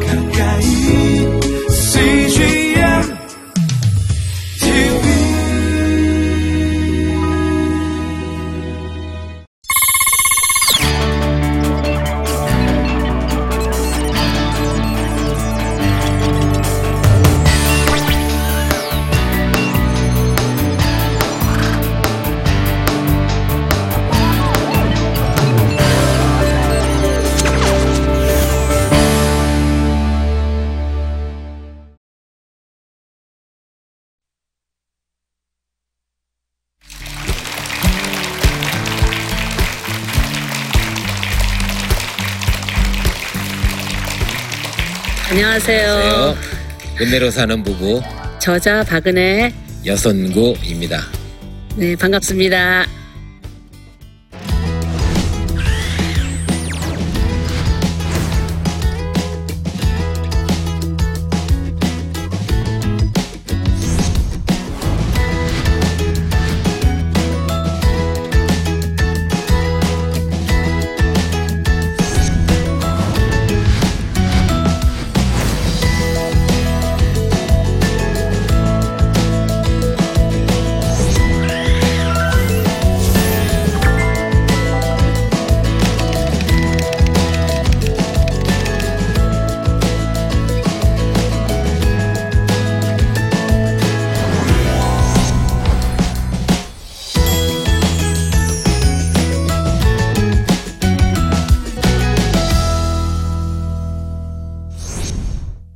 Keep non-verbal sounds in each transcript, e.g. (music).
가까 안녕하세요. 안녕하세요. 은혜로 사는 부부 저자 박은혜. 여선구입니다. 네, 반갑습니다.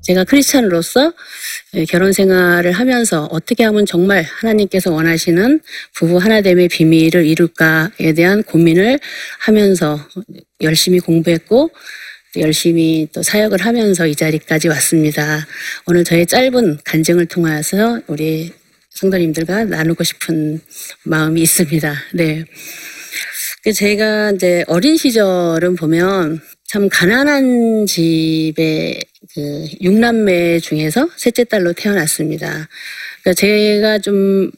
제가 크리스찬으로서 예, 결혼 생활을 하면서 어떻게 하면 정말 하나님께서 원하시는 부부 하나됨의 비밀을 이룰까에 대한 고민을 하면서 열심히 공부했고 또 열심히 또 사역을 하면서 이 자리까지 왔습니다. 오늘 저의 짧은 간증을 통하여서 우리 성도님들과 나누고 싶은 마음이 있습니다. 네. 그 제가 이제 어린 시절은 보면 참 가난한 집의 그 육남매 중에서 셋째 딸로 태어났습니다. 그러니까 제가 좀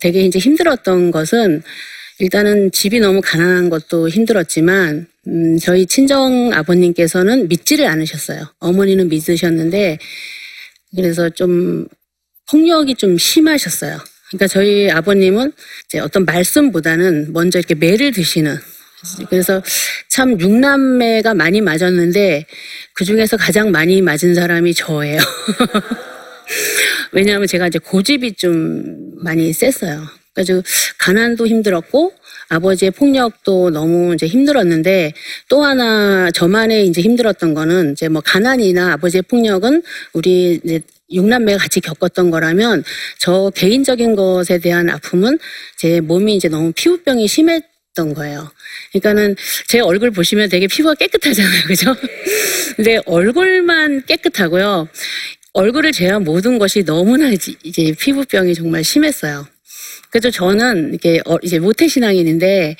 되게 이제 힘들었던 것은 일단은 집이 너무 가난한 것도 힘들었지만 음, 저희 친정 아버님께서는 믿지를 않으셨어요. 어머니는 믿으셨는데 그래서 좀 폭력이 좀 심하셨어요. 그러니까 저희 아버님은 이제 어떤 말씀보다는 먼저 이렇게 매를 드시는 그래서 참 육남매가 많이 맞았는데 그 중에서 가장 많이 맞은 사람이 저예요. (laughs) 왜냐하면 제가 이제 고집이 좀 많이 셌어요. 그래서 가난도 힘들었고 아버지의 폭력도 너무 이제 힘들었는데 또 하나 저만의 이제 힘들었던 거는 이제 뭐 가난이나 아버지의 폭력은 우리 이제 육남매가 같이 겪었던 거라면 저 개인적인 것에 대한 아픔은 제 몸이 이제 너무 피부병이 심했 던 거예요. 그러니까는 제 얼굴 보시면 되게 피부가 깨끗하잖아요. (laughs) 그죠? 근데 얼굴만 깨끗하고요. 얼굴을 제외한 모든 것이 너무나 이제 피부병이 정말 심했어요. 그래서 저는 이게 어, 이제 모태 신앙인인데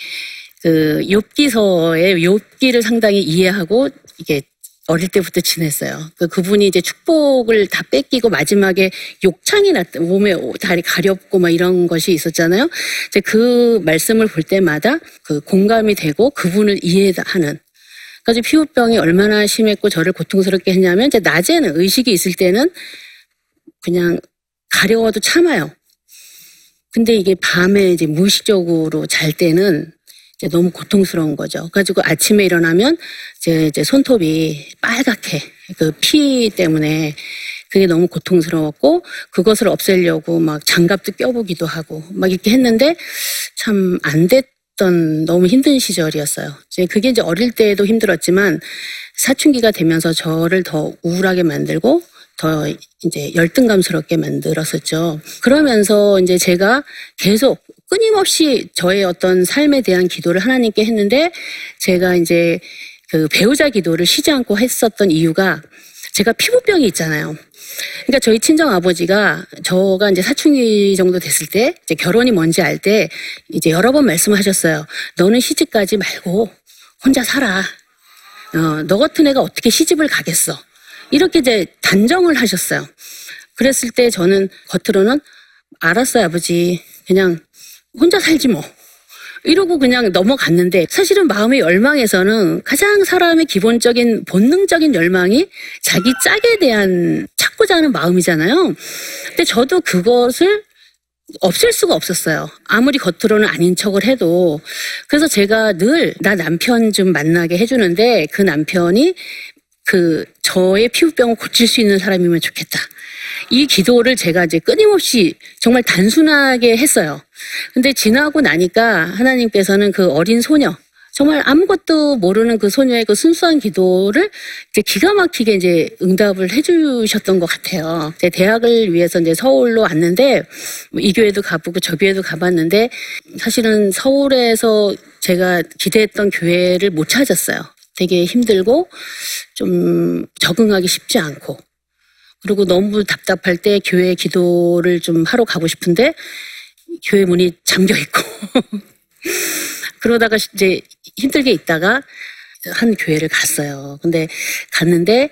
그 욥기서의 욥기를 상당히 이해하고 이게 어릴 때부터 지냈어요. 그 그분이 이제 축복을 다 뺏기고 마지막에 욕창이 났다 몸에 다리 가렵고 막 이런 것이 있었잖아요. 이제 그 말씀을 볼 때마다 그 공감이 되고 그분을 이해하는. 그래서 피부병이 얼마나 심했고 저를 고통스럽게 했냐면 이제 낮에는 의식이 있을 때는 그냥 가려워도 참아요. 근데 이게 밤에 이제 무의식적으로 잘 때는 이제 너무 고통스러운 거죠. 가지고 아침에 일어나면 제 이제 손톱이 빨갛게 그 피 때문에 그게 너무 고통스러웠고 그것을 없애려고 막 장갑도 껴보기도 하고 막 이렇게 했는데 참 안 됐던 너무 힘든 시절이었어요. 이제 그게 이제 어릴 때도 힘들었지만 사춘기가 되면서 저를 더 우울하게 만들고 더 이제 열등감스럽게 만들었었죠. 그러면서 이제 제가 계속 끊임없이 저의 어떤 삶에 대한 기도를 하나님께 했는데 제가 이제 그 배우자 기도를 쉬지 않고 했었던 이유가 제가 피부병이 있잖아요. 그러니까 저희 친정 아버지가 저가 이제 사춘기 정도 됐을 때 이제 결혼이 뭔지 알 때 이제 여러 번 말씀하셨어요. 너는 시집 가지 말고 혼자 살아. 어, 너 같은 애가 어떻게 시집을 가겠어. 이렇게 이제 단정을 하셨어요. 그랬을 때 저는 겉으로는 알았어요, 아버지. 그냥 혼자 살지 뭐. 이러고 그냥 넘어갔는데 사실은 마음의 열망에서는 가장 사람의 기본적인 본능적인 열망이 자기 짝에 대한 찾고자 하는 마음이잖아요. 근데 저도 그것을 없앨 수가 없었어요. 아무리 겉으로는 아닌 척을 해도. 그래서 제가 늘 나 남편 좀 만나게 해주는데 그 남편이 그 저의 피부병을 고칠 수 있는 사람이면 좋겠다. 이 기도를 제가 이제 끊임없이 정말 단순하게 했어요. 근데 지나고 나니까 하나님께서는 그 어린 소녀, 정말 아무것도 모르는 그 소녀의 그 순수한 기도를 이제 기가 막히게 이제 응답을 해주셨던 것 같아요. 이제 대학을 위해서 이제 서울로 왔는데 뭐 이 교회도 가보고 저 교회도 가봤는데 사실은 서울에서 제가 기대했던 교회를 못 찾았어요. 되게 힘들고 좀 적응하기 쉽지 않고 그리고 너무 답답할 때 교회 기도를 좀 하러 가고 싶은데 교회 문이 잠겨 있고 (laughs) 그러다가 이제 힘들게 있다가 한 교회를 갔어요. 근데 갔는데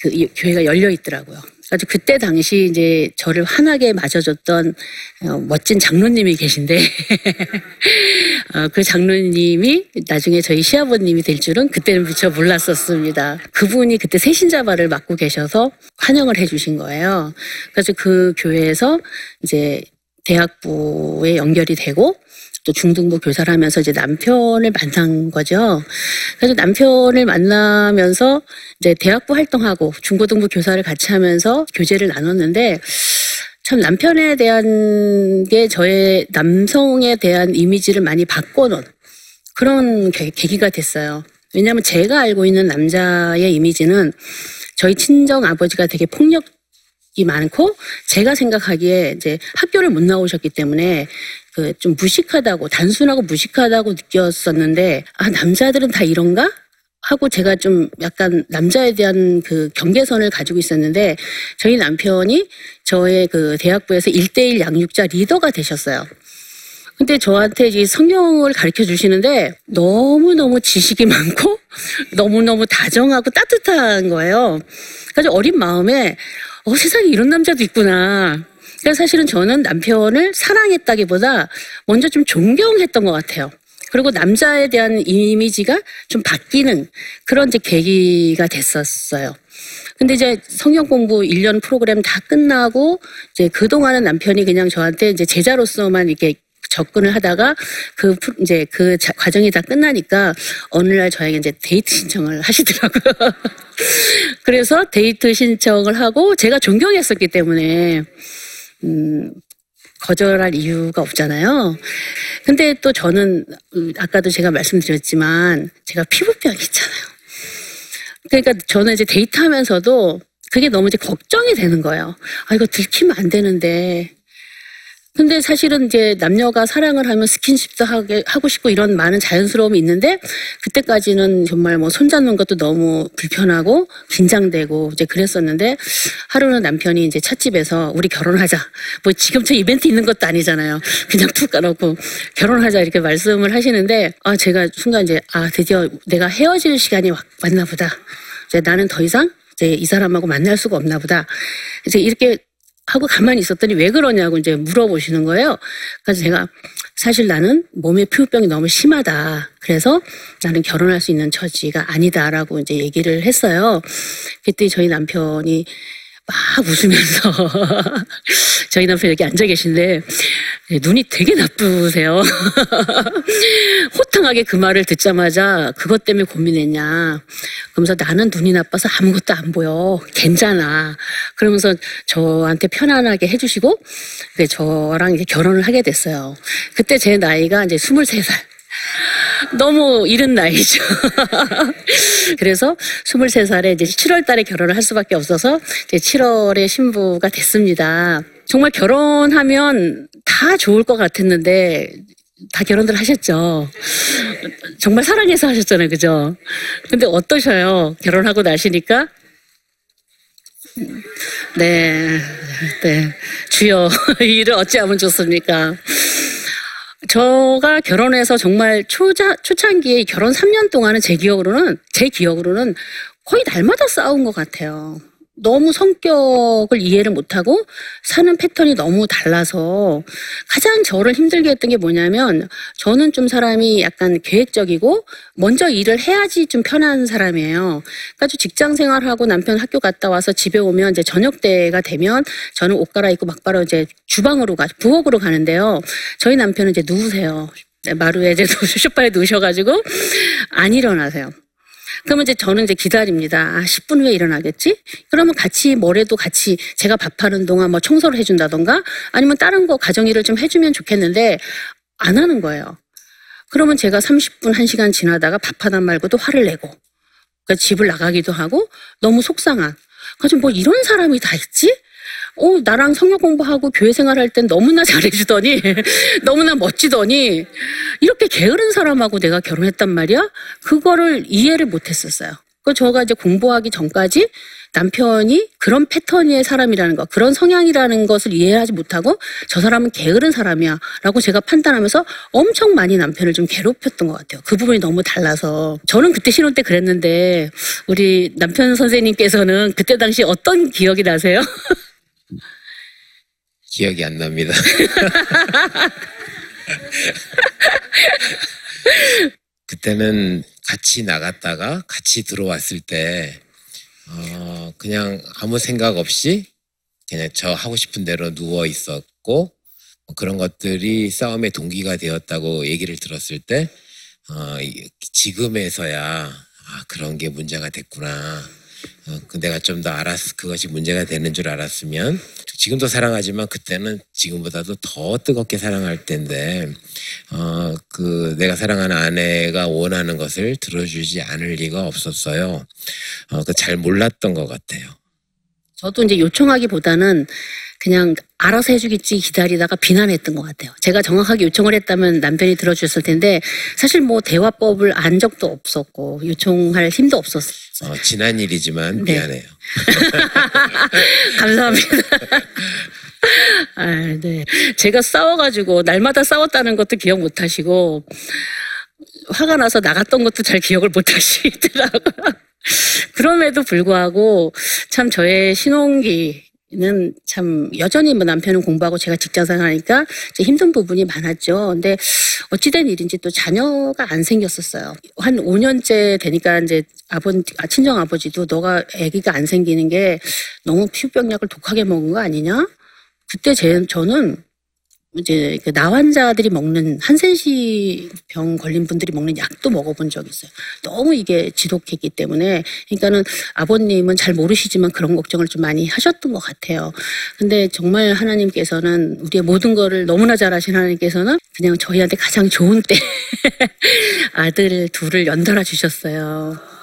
그이 교회가 열려 있더라고요. 그래서 그때 당시 이제 저를 환하게 맞아줬던 어, 멋진 장로님이 계신데 (laughs) 어, 그 장로님이 나중에 저희 시아버님이 될 줄은 그때는 미처 몰랐었습니다. 그분이 그때 새신자발을 맡고 계셔서 환영을 해주신 거예요. 그래서 그 교회에서 이제 대학부에 연결이 되고 또 중등부 교사를 하면서 이제 남편을 만난 거죠. 그래서 남편을 만나면서 이제 대학부 활동하고 중고등부 교사를 같이 하면서 교제를 나눴는데 참 남편에 대한 게 저의 남성에 대한 이미지를 많이 바꿔놓은 그런 계, 계기가 됐어요. 왜냐하면 제가 알고 있는 남자의 이미지는 저희 친정 아버지가 되게 폭력 이 많고 제가 생각하기에 이제 학교를 못 나오셨기 때문에 그 좀 무식하다고 단순하고 무식하다고 느꼈었는데 아 남자들은 다 이런가 하고 제가 좀 약간 남자에 대한 그 경계선을 가지고 있었는데 저희 남편이 저의 그 대학부에서 일대일 양육자 리더가 되셨어요. 근데 저한테 이 성경을 가르쳐 주시는데 너무너무 지식이 많고 (laughs) 너무너무 다정하고 따뜻한 거예요. 그래서 어린 마음에 어, 세상에 이런 남자도 있구나. 그래서 사실은 저는 남편을 사랑했다기보다 먼저 좀 존경했던 것 같아요. 그리고 남자에 대한 이미지가 좀 바뀌는 그런 이제 계기가 됐었어요. 근데 이제 성경 공부 1년 프로그램 다 끝나고 이제 그동안은 남편이 그냥 저한테 이제 제자로서만 이렇게 접근을 하다가 그 이제 그 자- 과정이 다 끝나니까 어느 날 저에게 이제 데이트 신청을 하시더라고요. (laughs) 그래서 데이트 신청을 하고 제가 존경했었기 때문에 음 거절할 이유가 없잖아요. 근데 또 저는 음, 아까도 제가 말씀드렸지만 제가 피부병이 있잖아요. 그러니까 저는 이제 데이트하면서도 그게 너무 이제 걱정이 되는 거예요. 아 이거 들키면 안 되는데. 근데 사실은 이제 남녀가 사랑을 하면 스킨십도 하게 하고 싶고 이런 많은 자연스러움이 있는데 그때까지는 정말 뭐 손잡는 것도 너무 불편하고 긴장되고 이제 그랬었는데 하루는 남편이 이제 찻집에서 우리 결혼하자. 뭐 지금 저 이벤트 있는 것도 아니잖아요. 그냥 툭 까놓고 결혼하자 이렇게 말씀을 하시는데 아 제가 순간 이제 아 드디어 내가 헤어질 시간이 왔- 왔나 보다. 이제 나는 더 이상 이제 이 사람하고 만날 수가 없나 보다. 이제 이렇게 하고 가만히 있었더니 왜 그러냐고 이제 물어보시는 거예요. 그래서 제가 사실 나는 몸에 피부병이 너무 심하다. 그래서 나는 결혼할 수 있는 처지가 아니다라고 이제 얘기를 했어요. 그때 저희 남편이 막 웃으면서 (laughs) 저희 남편 여기 앉아 계신데 네, 눈이 되게 나쁘세요. (laughs) 호탕하게 그 말을 듣자마자 그것 때문에 고민했냐. 그러면서 나는 눈이 나빠서 아무것도 안 보여. 괜찮아. 그러면서 저한테 편안하게 해주시고 네, 저랑 이제 결혼을 하게 됐어요. 그때 제 나이가 이제 23살. 너무 이른 나이죠. (laughs) 그래서 23살에 이제 7월 달에 결혼을 할 수밖에 없어서 이제 7월에 신부가 됐습니다. 정말 결혼하면 다 좋을 것 같았는데 다 결혼들 하셨죠. 정말 사랑해서 하셨잖아요. 그죠? 근데 어떠셔요? 결혼하고 나시니까? 네, 네. 주여, (laughs) 이 일을 어찌하면 좋습니까? 저가 결혼해서 정말 초자, 초창기에 결혼 3년 동안은 제 기억으로는, 제 기억으로는 거의 날마다 싸운 것 같아요. 너무 성격을 이해를 못하고 사는 패턴이 너무 달라서 가장 저를 힘들게 했던 게 뭐냐면 저는 좀 사람이 약간 계획적이고 먼저 일을 해야지 좀 편한 사람이에요. 그러니까 직장 생활하고 남편 학교 갔다 와서 집에 오면 이제 저녁 때가 되면 저는 옷 갈아입고 막바로 이제 주방으로 가, 부엌으로 가는데요. 저희 남편은 이제 누우세요. 네, 마루에 이제 (laughs) 소파에 누우셔가지고 안 일어나세요. 그러면 이제 저는 이제 기다립니다. 아, 10분 후에 일어나겠지? 그러면 같이 뭐래도 같이 제가 밥하는 동안 뭐 청소를 해준다던가 아니면 다른 거 가정일을 좀 해주면 좋겠는데 안 하는 거예요. 그러면 제가 30분, 1시간 지나다가 밥 하나 말고도 화를 내고 그러니까 집을 나가기도 하고 너무 속상한. 그래서 뭐 이런 사람이 다 있지? 어, 나랑 성역 공부하고 교회 생활할 땐 너무나 (laughs) 잘해주더니, 너무나 멋지더니, 이렇게 게으른 사람하고 내가 결혼했단 말이야? 그거를 이해를 못 했었어요. 그 저가 이제 공부하기 전까지 남편이 그런 패턴의 사람이라는 거, 그런 성향이라는 것을 이해하지 못하고 저 사람은 게으른 사람이야 라고 제가 판단하면서 엄청 많이 남편을 좀 괴롭혔던 것 같아요. 그 부분이 너무 달라서. 저는 그때 신혼 때 그랬는데 우리 남편 선생님께서는 그때 당시 어떤 기억이 나세요? (laughs) 기억이 안 납니다. (laughs) 그때는 같이 나갔다가 같이 들어왔을 때, 어, 그냥 아무 생각 없이 그냥 저 하고 싶은 대로 누워 있었고, 뭐 그런 것들이 싸움의 동기가 되었다고 얘기를 들었을 때, 어, 이- 지금에서야, 아, 그런 게 문제가 됐구나. 어, 그 내가 좀 더 알았, 그것이 문제가 되는 줄 알았으면, 지금도 사랑하지만 그때는 지금보다도 더 뜨겁게 사랑할 텐데, 어, 그 내가 사랑하는 아내가 원하는 것을 들어주지 않을 리가 없었어요. 어, 그 잘 몰랐던 것 같아요. 저도 이제 요청하기보다는 그냥 알아서 해주겠지 기다리다가 비난했던 것 같아요. 제가 정확하게 요청을 했다면 남편이 들어주셨을 텐데 사실 뭐 대화법을 안 적도 없었고 요청할 힘도 없었어요. 어, 지난 일이지만 네. 미안해요. (laughs) 감사합니다. (laughs) 아, 네. 제가 싸워가지고 날마다 싸웠다는 것도 기억 못 하시고 화가 나서 나갔던 것도 잘 기억을 못 하시더라고요. 그럼에도 불구하고 참 저의 신혼기 는 참 여전히 뭐 남편은 공부하고 제가 직장 생활하니까 이제 힘든 부분이 많았죠. 근데 어찌된 일인지 또 자녀가 안 생겼었어요. 한 5년째 되니까 이제 아버 아, 친정 아버지도 너가 아기가 안 생기는 게 너무 피부병약을 독하게 먹은 거 아니냐? 그때 제 저는 이제 그 나환자들이 먹는 한센시 병 걸린 분들이 먹는 약도 먹어본 적이 있어요. 너무 이게 지독했기 때문에 그러니까는 아버님은 잘 모르시지만 그런 걱정을 좀 많이 하셨던 것 같아요. 근데 정말 하나님께서는 우리의 모든 거를 너무나 잘하신 하나님께서는 그냥 저희한테 가장 좋은 때 (laughs) 아들 둘을 연달아 주셨어요.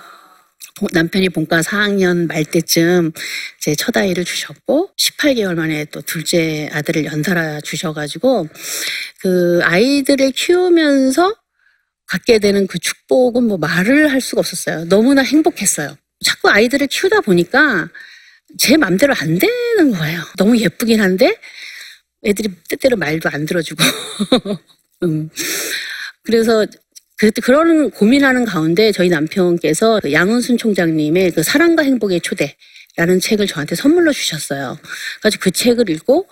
보- 남편이 본과 4학년 말 때쯤 제 첫 아이를 주셨고 18개월 만에 또 둘째 아들을 연달아 주셔가지고 그 아이들을 키우면서 갖게 되는 그 축복은 뭐 말을 할 수가 없었어요. 너무나 행복했어요. 자꾸 아이들을 키우다 보니까 제 맘대로 안 되는 거예요. 너무 예쁘긴 한데 애들이 때때로 말도 안 들어주고. (laughs) 음. 그래서 그, 그런 고민하는 가운데 저희 남편께서 그 양은순 총장님의 그 사랑과 행복의 초대라는 책을 저한테 선물로 주셨어요. 그래서 그 책을 읽고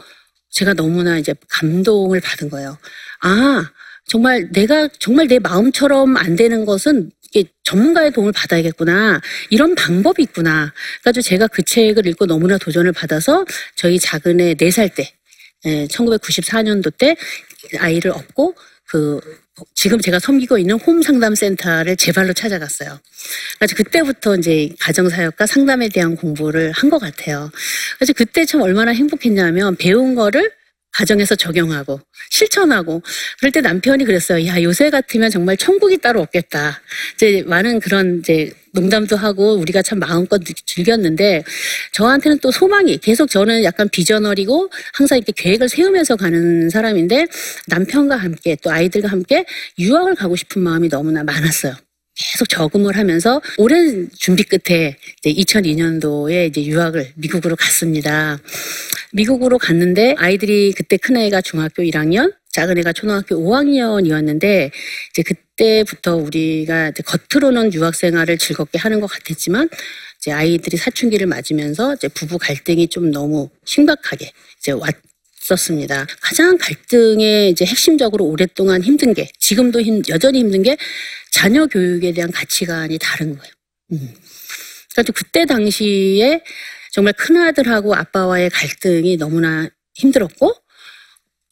제가 너무나 이제 감동을 받은 거예요. 아, 정말 내가 정말 내 마음처럼 안 되는 것은 이게 전문가의 도움을 받아야겠구나. 이런 방법이 있구나. 그래서 제가 그 책을 읽고 너무나 도전을 받아서 저희 작은 애 4살 때, 예, 1994년도 때 아이를 업고 그 지금 제가 섬기고 있는 홈 상담 센터를 제 발로 찾아갔어요. 그래서 그때부터 이제 가정 사역과 상담에 대한 공부를 한 것 같아요. 그래서 그때 참 얼마나 행복했냐면 배운 거를 가정에서 적용하고 실천하고 그럴 때 남편이 그랬어요. 야 요새 같으면 정말 천국이 따로 없겠다. 이제 많은 그런 이제 농담도 하고 우리가 참 마음껏 즐겼는데 저한테는 또 소망이 계속 저는 약간 비저널이고 항상 이렇게 계획을 세우면서 가는 사람인데 남편과 함께 또 아이들과 함께 유학을 가고 싶은 마음이 너무나 많았어요. 계속 저금을 하면서 오랜 준비 끝에 이제 2002년도에 이제 유학을 미국으로 갔습니다. 미국으로 갔는데 아이들이 그때 큰애가 중학교 1학년, 작은 애가 초등학교 5학년이었는데 이제 그때부터 우리가 이제 겉으로는 유학 생활을 즐겁게 하는 것 같았지만 이제 아이들이 사춘기를 맞으면서 이제 부부 갈등이 좀 너무 심각하게 이제 왔 었습니다. 가장 갈등의 이제 핵심적으로 오랫동안 힘든 게 지금도 힘, 여전히 힘든 게 자녀 교육에 대한 가치관이 다른 거예요. 음. 그래서 그때 당시에 정말 큰아들하고 아빠와의 갈등이 너무나 힘들었고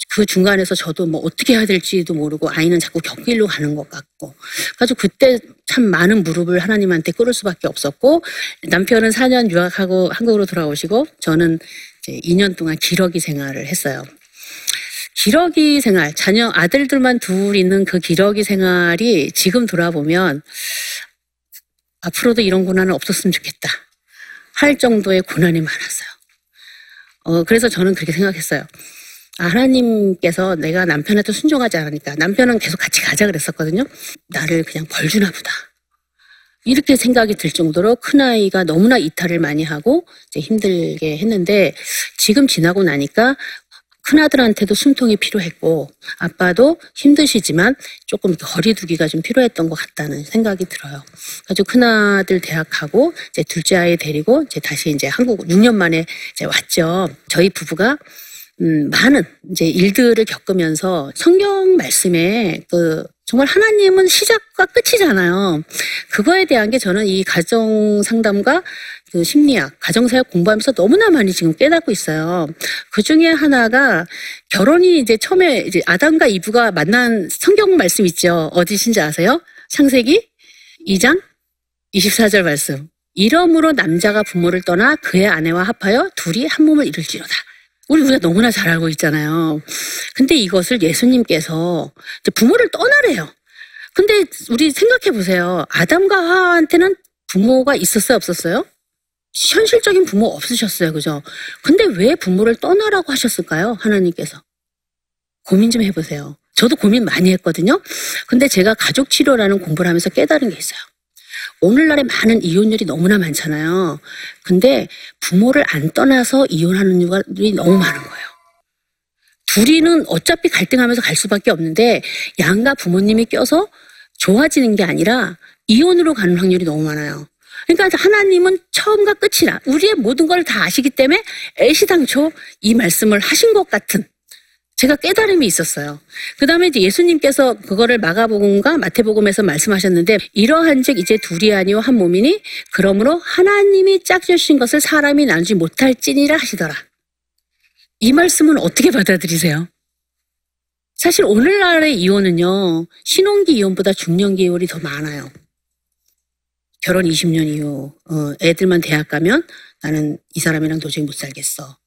그 중간에서 저도 뭐 어떻게 해야 될지도 모르고 아이는 자꾸 격길로 가는 것 같고 그래서 그때 참 많은 무릎을 하나님한테 꿇을 수밖에 없었고 남편은 4년 유학하고 한국으로 돌아오시고 저는 이제 2년 동안 기러기 생활을 했어요. 기러기 생활, 자녀 아들들만 둘 있는 그 기러기 생활이 지금 돌아보면 앞으로도 이런 고난은 없었으면 좋겠다. 할 정도의 고난이 많았어요. 어, 그래서 저는 그렇게 생각했어요. 아, 하나님께서 내가 남편한테 순종하지 않으니까 남편은 계속 같이 가자 그랬었거든요. 나를 그냥 벌 주나 보다. 이렇게 생각이 들 정도로 큰아이가 너무나 이탈을 많이 하고 힘들게 했는데 지금 지나고 나니까 큰아들한테도 숨통이 필요했고 아빠도 힘드시지만 조금 거리두기가 좀 필요했던 것 같다는 생각이 들어요. 그래서 큰아들 대학하고 이제 둘째 아이 데리고 이제 다시 이제 한국 6년 만에 이제 왔죠. 저희 부부가 음, 많은 이제 일들을 겪으면서 성경 말씀에 그 정말 하나님은 시작과 끝이잖아요. 그거에 대한 게 저는 이 가정 상담과 그 심리학, 가정사역 공부하면서 너무나 많이 지금 깨닫고 있어요. 그 중에 하나가 결혼이 이제 처음에 이제 아담과 이브가 만난 성경 말씀 있죠. 어디신지 아세요? 창세기 2장 24절 말씀. 이러므로 남자가 부모를 떠나 그의 아내와 합하여 둘이 한 몸을 이룰지로다. 우리 우리가 너무나 잘 알고 있잖아요. 근데 이것을 예수님께서 부모를 떠나래요. 근데 우리 생각해 보세요. 아담과 하와한테는 부모가 있었어요, 없었어요? 현실적인 부모 없으셨어요, 그죠? 근데 왜 부모를 떠나라고 하셨을까요, 하나님께서? 고민 좀 해보세요. 저도 고민 많이 했거든요. 근데 제가 가족 치료라는 공부를 하면서 깨달은 게 있어요. 오늘날에 많은 이혼율이 너무나 많잖아요. 근데 부모를 안 떠나서 이혼하는 이유가 너무 많은 거예요. 둘이는 어차피 갈등하면서 갈 수밖에 없는데 양가 부모님이 껴서 좋아지는 게 아니라 이혼으로 가는 확률이 너무 많아요. 그러니까 하나님은 처음과 끝이라 우리의 모든 걸 다 아시기 때문에 애시당초 이 말씀을 하신 것 같은 제가 깨달음이 있었어요. 그 다음에 예수님께서 그거를 마가복음과 마태복음에서 말씀하셨는데 이러한즉 이제 둘이 아니요 한 몸이니 그러므로 하나님이 짝지으신 것을 사람이 나누지 못할지니라 하시더라. 이 말씀은 어떻게 받아들이세요? 사실 오늘날의 이혼은요 신혼기 이혼보다 중년기 이혼이 더 많아요. 결혼 20년 이후 어, 애들만 대학 가면 나는 이 사람이랑 도저히 못 살겠어.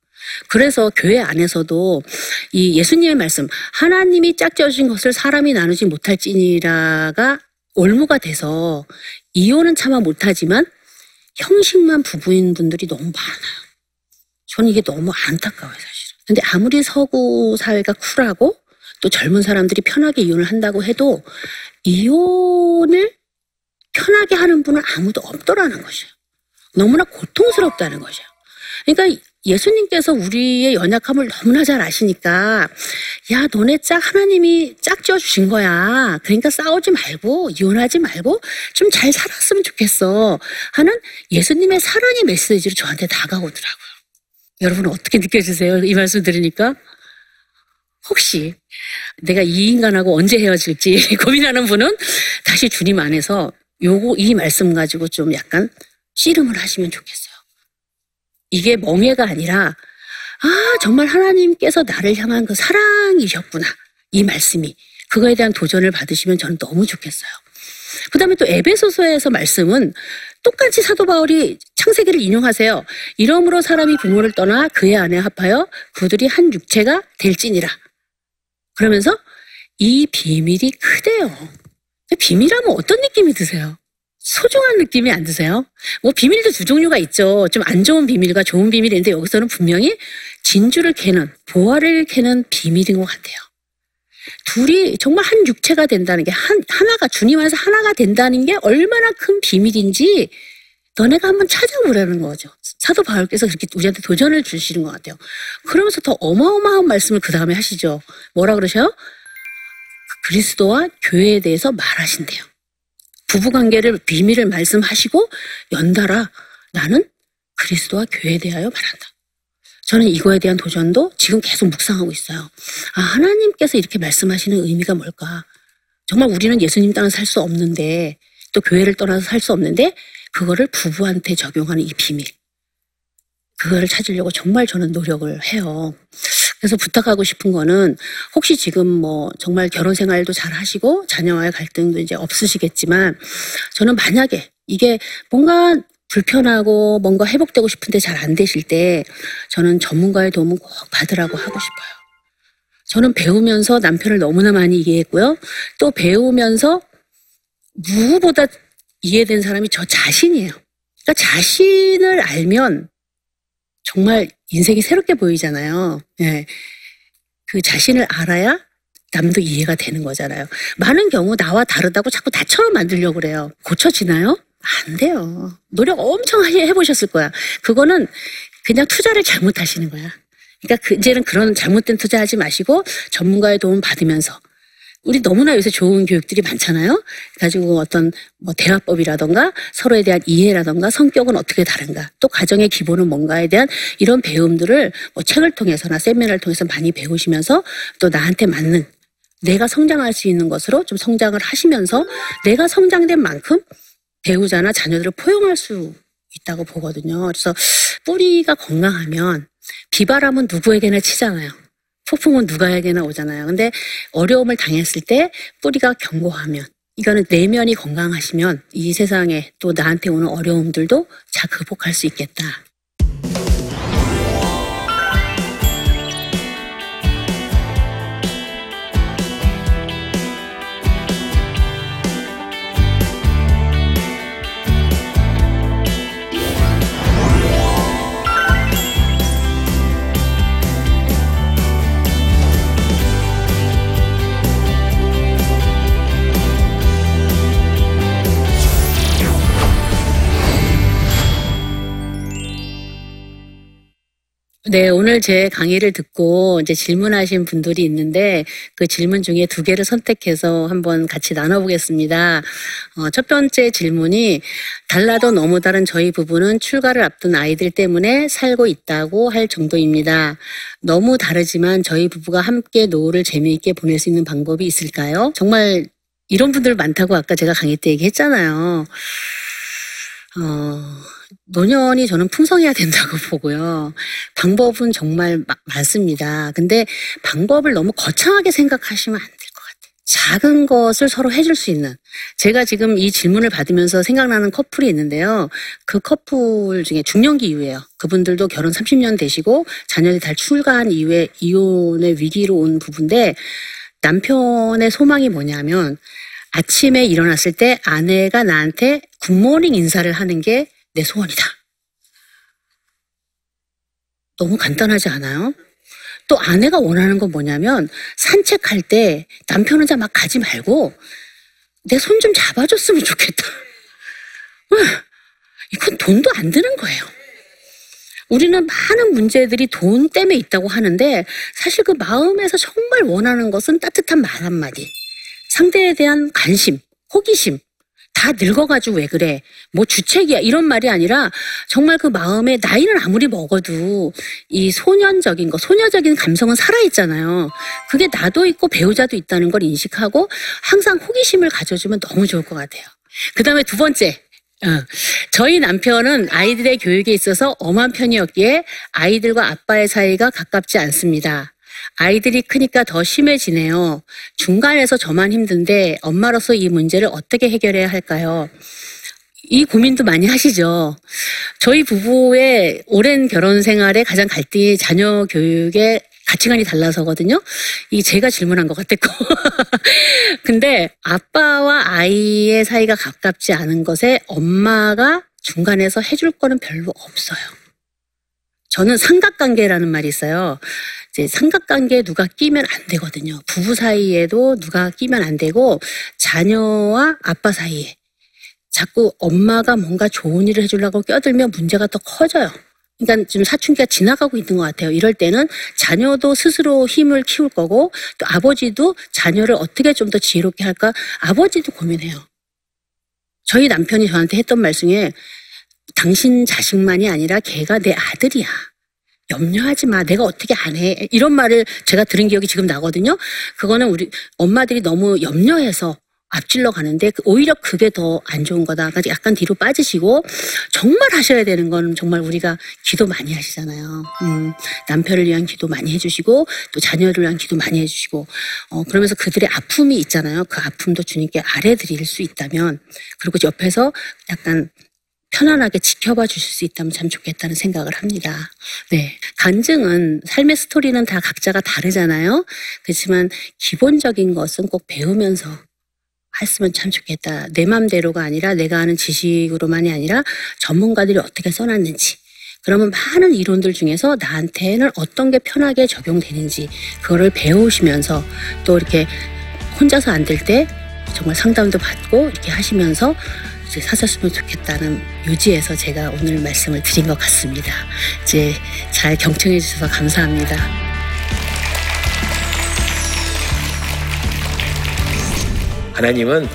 그래서 교회 안에서도 이 예수님의 말씀 하나님이 짝지어진 것을 사람이 나누지 못할지니라가 올무가 돼서 이혼은 차마 못하지만 형식만 부부인 분들이 너무 많아요. 저는 이게 너무 안타까워요 사실은. 근데 아무리 서구 사회가 쿨하고 또 젊은 사람들이 편하게 이혼을 한다고 해도 이혼을 편하게 하는 분은 아무도 없더라는 것이에요. 너무나 고통스럽다는 것이에요. 그러니까 예수님께서 우리의 연약함을 너무나 잘 아시니까 야 너네 짝 하나님이 짝 지어 주신 거야. 그러니까 싸우지 말고 이혼하지 말고 좀 잘 살았으면 좋겠어 하는 예수님의 사랑의 메시지로 저한테 다가오더라고요. 여러분 어떻게 느껴지세요? 이 말씀 들으니까 혹시 내가 이 인간하고 언제 헤어질지 (laughs) 고민하는 분은 다시 주님 안에서 요거 이 말씀 가지고 좀 약간 씨름을 하시면 좋겠어요. 이게 멍해가 아니라 아 정말 하나님께서 나를 향한 그 사랑이셨구나 이 말씀이 그거에 대한 도전을 받으시면 저는 너무 좋겠어요. 그 다음에 또 에베소서에서 말씀은 똑같이 사도 바울이 창세기를 인용하세요. 이러므로 사람이 부모를 떠나 그의 아내 합하여 그들이 한 육체가 될지니라. 그러면서 이 비밀이 크대요. 비밀하면 어떤 느낌이 드세요? 소중한 느낌이 안 드세요? 뭐 비밀도 두 종류가 있죠. 좀 안 좋은 비밀과 좋은 비밀이 있는데 여기서는 분명히 진주를 캐는 보화를 캐는 비밀인 것 같아요. 둘이 정말 한 육체가 된다는 게 한, 하나가 주님 안에서 하나가 된다는 게 얼마나 큰 비밀인지 너네가 한번 찾아보라는 거죠. 사도 바울께서 그렇게 우리한테 도전을 주시는 것 같아요. 그러면서 더 어마어마한 말씀을 그 다음에 하시죠. 뭐라 그러셔요? 그리스도와 교회에 대해서 말하신대요. 부부관계를 비밀을 말씀하시고 연달아 나는 그리스도와 교회에 대하여 말한다. 저는 이거에 대한 도전도 지금 계속 묵상하고 있어요. 아, 하나님께서 이렇게 말씀하시는 의미가 뭘까? 정말 우리는 예수님 따라 살 수 없는데, 또 교회를 떠나서 살 수 없는데, 그거를 부부한테 적용하는 이 비밀. 그거를 찾으려고 정말 저는 노력을 해요. 그래서 부탁하고 싶은 거는 혹시 지금 뭐 정말 결혼 생활도 잘 하시고 자녀와의 갈등도 이제 없으시겠지만 저는 만약에 이게 뭔가 불편하고 뭔가 회복되고 싶은데 잘 안 되실 때 저는 전문가의 도움을 꼭 받으라고 하고 싶어요. 저는 배우면서 남편을 너무나 많이 이해했고요. 또 배우면서 누구보다 이해된 사람이 저 자신이에요. 그러니까 자신을 알면 정말 인생이 새롭게 보이잖아요. 예. 그 자신을 알아야 남도 이해가 되는 거잖아요. 많은 경우 나와 다르다고 자꾸 나처럼 만들려고 그래요. 고쳐지나요? 안 돼요. 노력 엄청 해보셨을 거야. 그거는 그냥 투자를 잘못하시는 거야. 그러니까 그- 이제는 그런 잘못된 투자하지 마시고 전문가의 도움 받으면서 우리 너무나 요새 좋은 교육들이 많잖아요. 가지고 어떤 뭐 대화법이라던가 서로에 대한 이해라던가 성격은 어떻게 다른가 또 가정의 기본은 뭔가에 대한 이런 배움들을 뭐 책을 통해서나 세미나를 통해서 많이 배우시면서 또 나한테 맞는 내가 성장할 수 있는 것으로 좀 성장을 하시면서 내가 성장된 만큼 배우자나 자녀들을 포용할 수 있다고 보거든요. 그래서 뿌리가 건강하면 비바람은 누구에게나 치잖아요. 폭풍은 누가에게나 오잖아요. 근데 어려움을 당했을 때 뿌리가 견고하면 이거는 내면이 건강하시면 이 세상에 또 나한테 오는 어려움들도 잘 극복할 수 있겠다. 네, 오늘 제 강의를 듣고 이제 질문하신 분들이 있는데 그 질문 중에 두 개를 선택해서 한번 같이 나눠보겠습니다. 어, 첫 번째 질문이 달라도 너무 다른 저희 부부는 출가를 앞둔 아이들 때문에 살고 있다고 할 정도입니다. 너무 다르지만 저희 부부가 함께 노후를 재미있게 보낼 수 있는 방법이 있을까요? 정말 이런 분들 많다고 아까 제가 강의 때 얘기했잖아요. 어, 노년이 저는 풍성해야 된다고 (laughs) 보고요. 방법은 정말 마- 많습니다. 근데 방법을 너무 거창하게 생각하시면 안 될 것 같아요. 작은 것을 서로 해줄 수 있는. 제가 지금 이 질문을 받으면서 생각나는 커플이 있는데요. 그 커플 중에 중년기 이후에요. 그분들도 결혼 30년 되시고 자녀들이 다 출가한 이후에 이혼의 위기로 온 부부인데 남편의 소망이 뭐냐면 아침에 일어났을 때 아내가 나한테 굿모닝 인사를 하는 게 내 소원이다. 너무 간단하지 않아요? 또 아내가 원하는 건 뭐냐면 산책할 때 남편 혼자 막 가지 말고 내 손 좀 잡아줬으면 좋겠다. 응, 이건 돈도 안 드는 거예요. 우리는 많은 문제들이 돈 때문에 있다고 하는데 사실 그 마음에서 정말 원하는 것은 따뜻한 말 한마디. 상대에 대한 관심, 호기심. 다 늙어가지고 왜 그래? 뭐 주책이야. 이런 말이 아니라 정말 그 마음에 나이는 아무리 먹어도 이 소년적인 거, 소녀적인 감성은 살아있잖아요. 그게 나도 있고 배우자도 있다는 걸 인식하고 항상 호기심을 가져주면 너무 좋을 것 같아요. 그 다음에 두 번째. 어, 저희 남편은 아이들의 교육에 있어서 엄한 편이었기에 아이들과 아빠의 사이가 가깝지 않습니다. 아이들이 크니까 더 심해지네요. 중간에서 저만 힘든데 엄마로서 이 문제를 어떻게 해결해야 할까요? 이 고민도 많이 하시죠. 저희 부부의 오랜 결혼 생활에 가장 갈등이 자녀 교육의 가치관이 달라서거든요. 이 제가 질문한 것 같았고. (laughs) 근데 아빠와 아이의 사이가 가깝지 않은 것에 엄마가 중간에서 해줄 거는 별로 없어요. 저는 삼각관계라는 말이 있어요. 이제 삼각관계에 누가 끼면 안 되거든요. 부부 사이에도 누가 끼면 안 되고 자녀와 아빠 사이에 자꾸 엄마가 뭔가 좋은 일을 해주려고 껴들면 문제가 더 커져요. 그러니까 지금 사춘기가 지나가고 있는 것 같아요. 이럴 때는 자녀도 스스로 힘을 키울 거고 또 아버지도 자녀를 어떻게 좀 더 지혜롭게 할까 아버지도 고민해요. 저희 남편이 저한테 했던 말 중에 당신 자식만이 아니라 걔가 내 아들이야. 염려하지 마. 내가 어떻게 안 해. 이런 말을 제가 들은 기억이 지금 나거든요. 그거는 우리 엄마들이 너무 염려해서 앞질러 가는데 그- 오히려 그게 더 안 좋은 거다. 약간 뒤로 빠지시고 정말 하셔야 되는 건 정말 우리가 기도 많이 하시잖아요. 음, 남편을 위한 기도 많이 해주시고 또 자녀를 위한 기도 많이 해주시고 어, 그러면서 그들의 아픔이 있잖아요. 그 아픔도 주님께 아뢰드릴 수 있다면 그리고 옆에서 약간 편안하게 지켜봐 주실 수 있다면 참 좋겠다는 생각을 합니다. 네. 간증은, 삶의 스토리는 다 각자가 다르잖아요. 그렇지만 기본적인 것은 꼭 배우면서 했으면 참 좋겠다. 내 맘대로가 아니라 내가 아는 지식으로만이 아니라 전문가들이 어떻게 써놨는지. 그러면 많은 이론들 중에서 나한테는 어떤 게 편하게 적용되는지 그거를 배우시면서 또 이렇게 혼자서 안 될 때 정말 상담도 받고 이렇게 하시면서 이제 사셨으면 좋겠다는 요지에서 제가 오늘 말씀을 드린 것 같습니다. 이제 잘 경청해 주셔서 감사합니다. 하나님은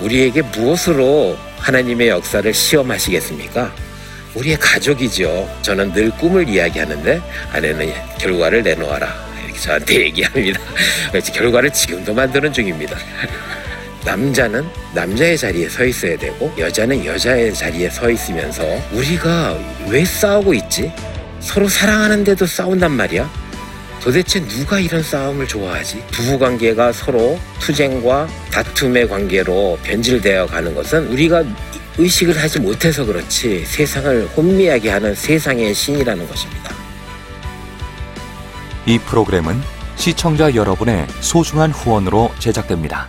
우리에게 무엇으로 하나님의 역사를 시험하시겠습니까? 우리의 가족이죠. 저는 늘 꿈을 이야기하는데 아내는 결과를 내놓아라. 이렇게 저한테 (laughs) 얘기합니다. 결과를 지금도 만드는 중입니다. 남자는 남자의 자리에 서 있어야 되고 여자는 여자의 자리에 서 있으면서 우리가 왜 싸우고 있지? 서로 사랑하는데도 싸운단 말이야. 도대체 누가 이런 싸움을 좋아하지? 부부 관계가 서로 투쟁과 다툼의 관계로 변질되어 가는 것은 우리가 의식을 하지 못해서 그렇지 세상을 혼미하게 하는 세상의 신이라는 것입니다. 이 프로그램은 시청자 여러분의 소중한 후원으로 제작됩니다.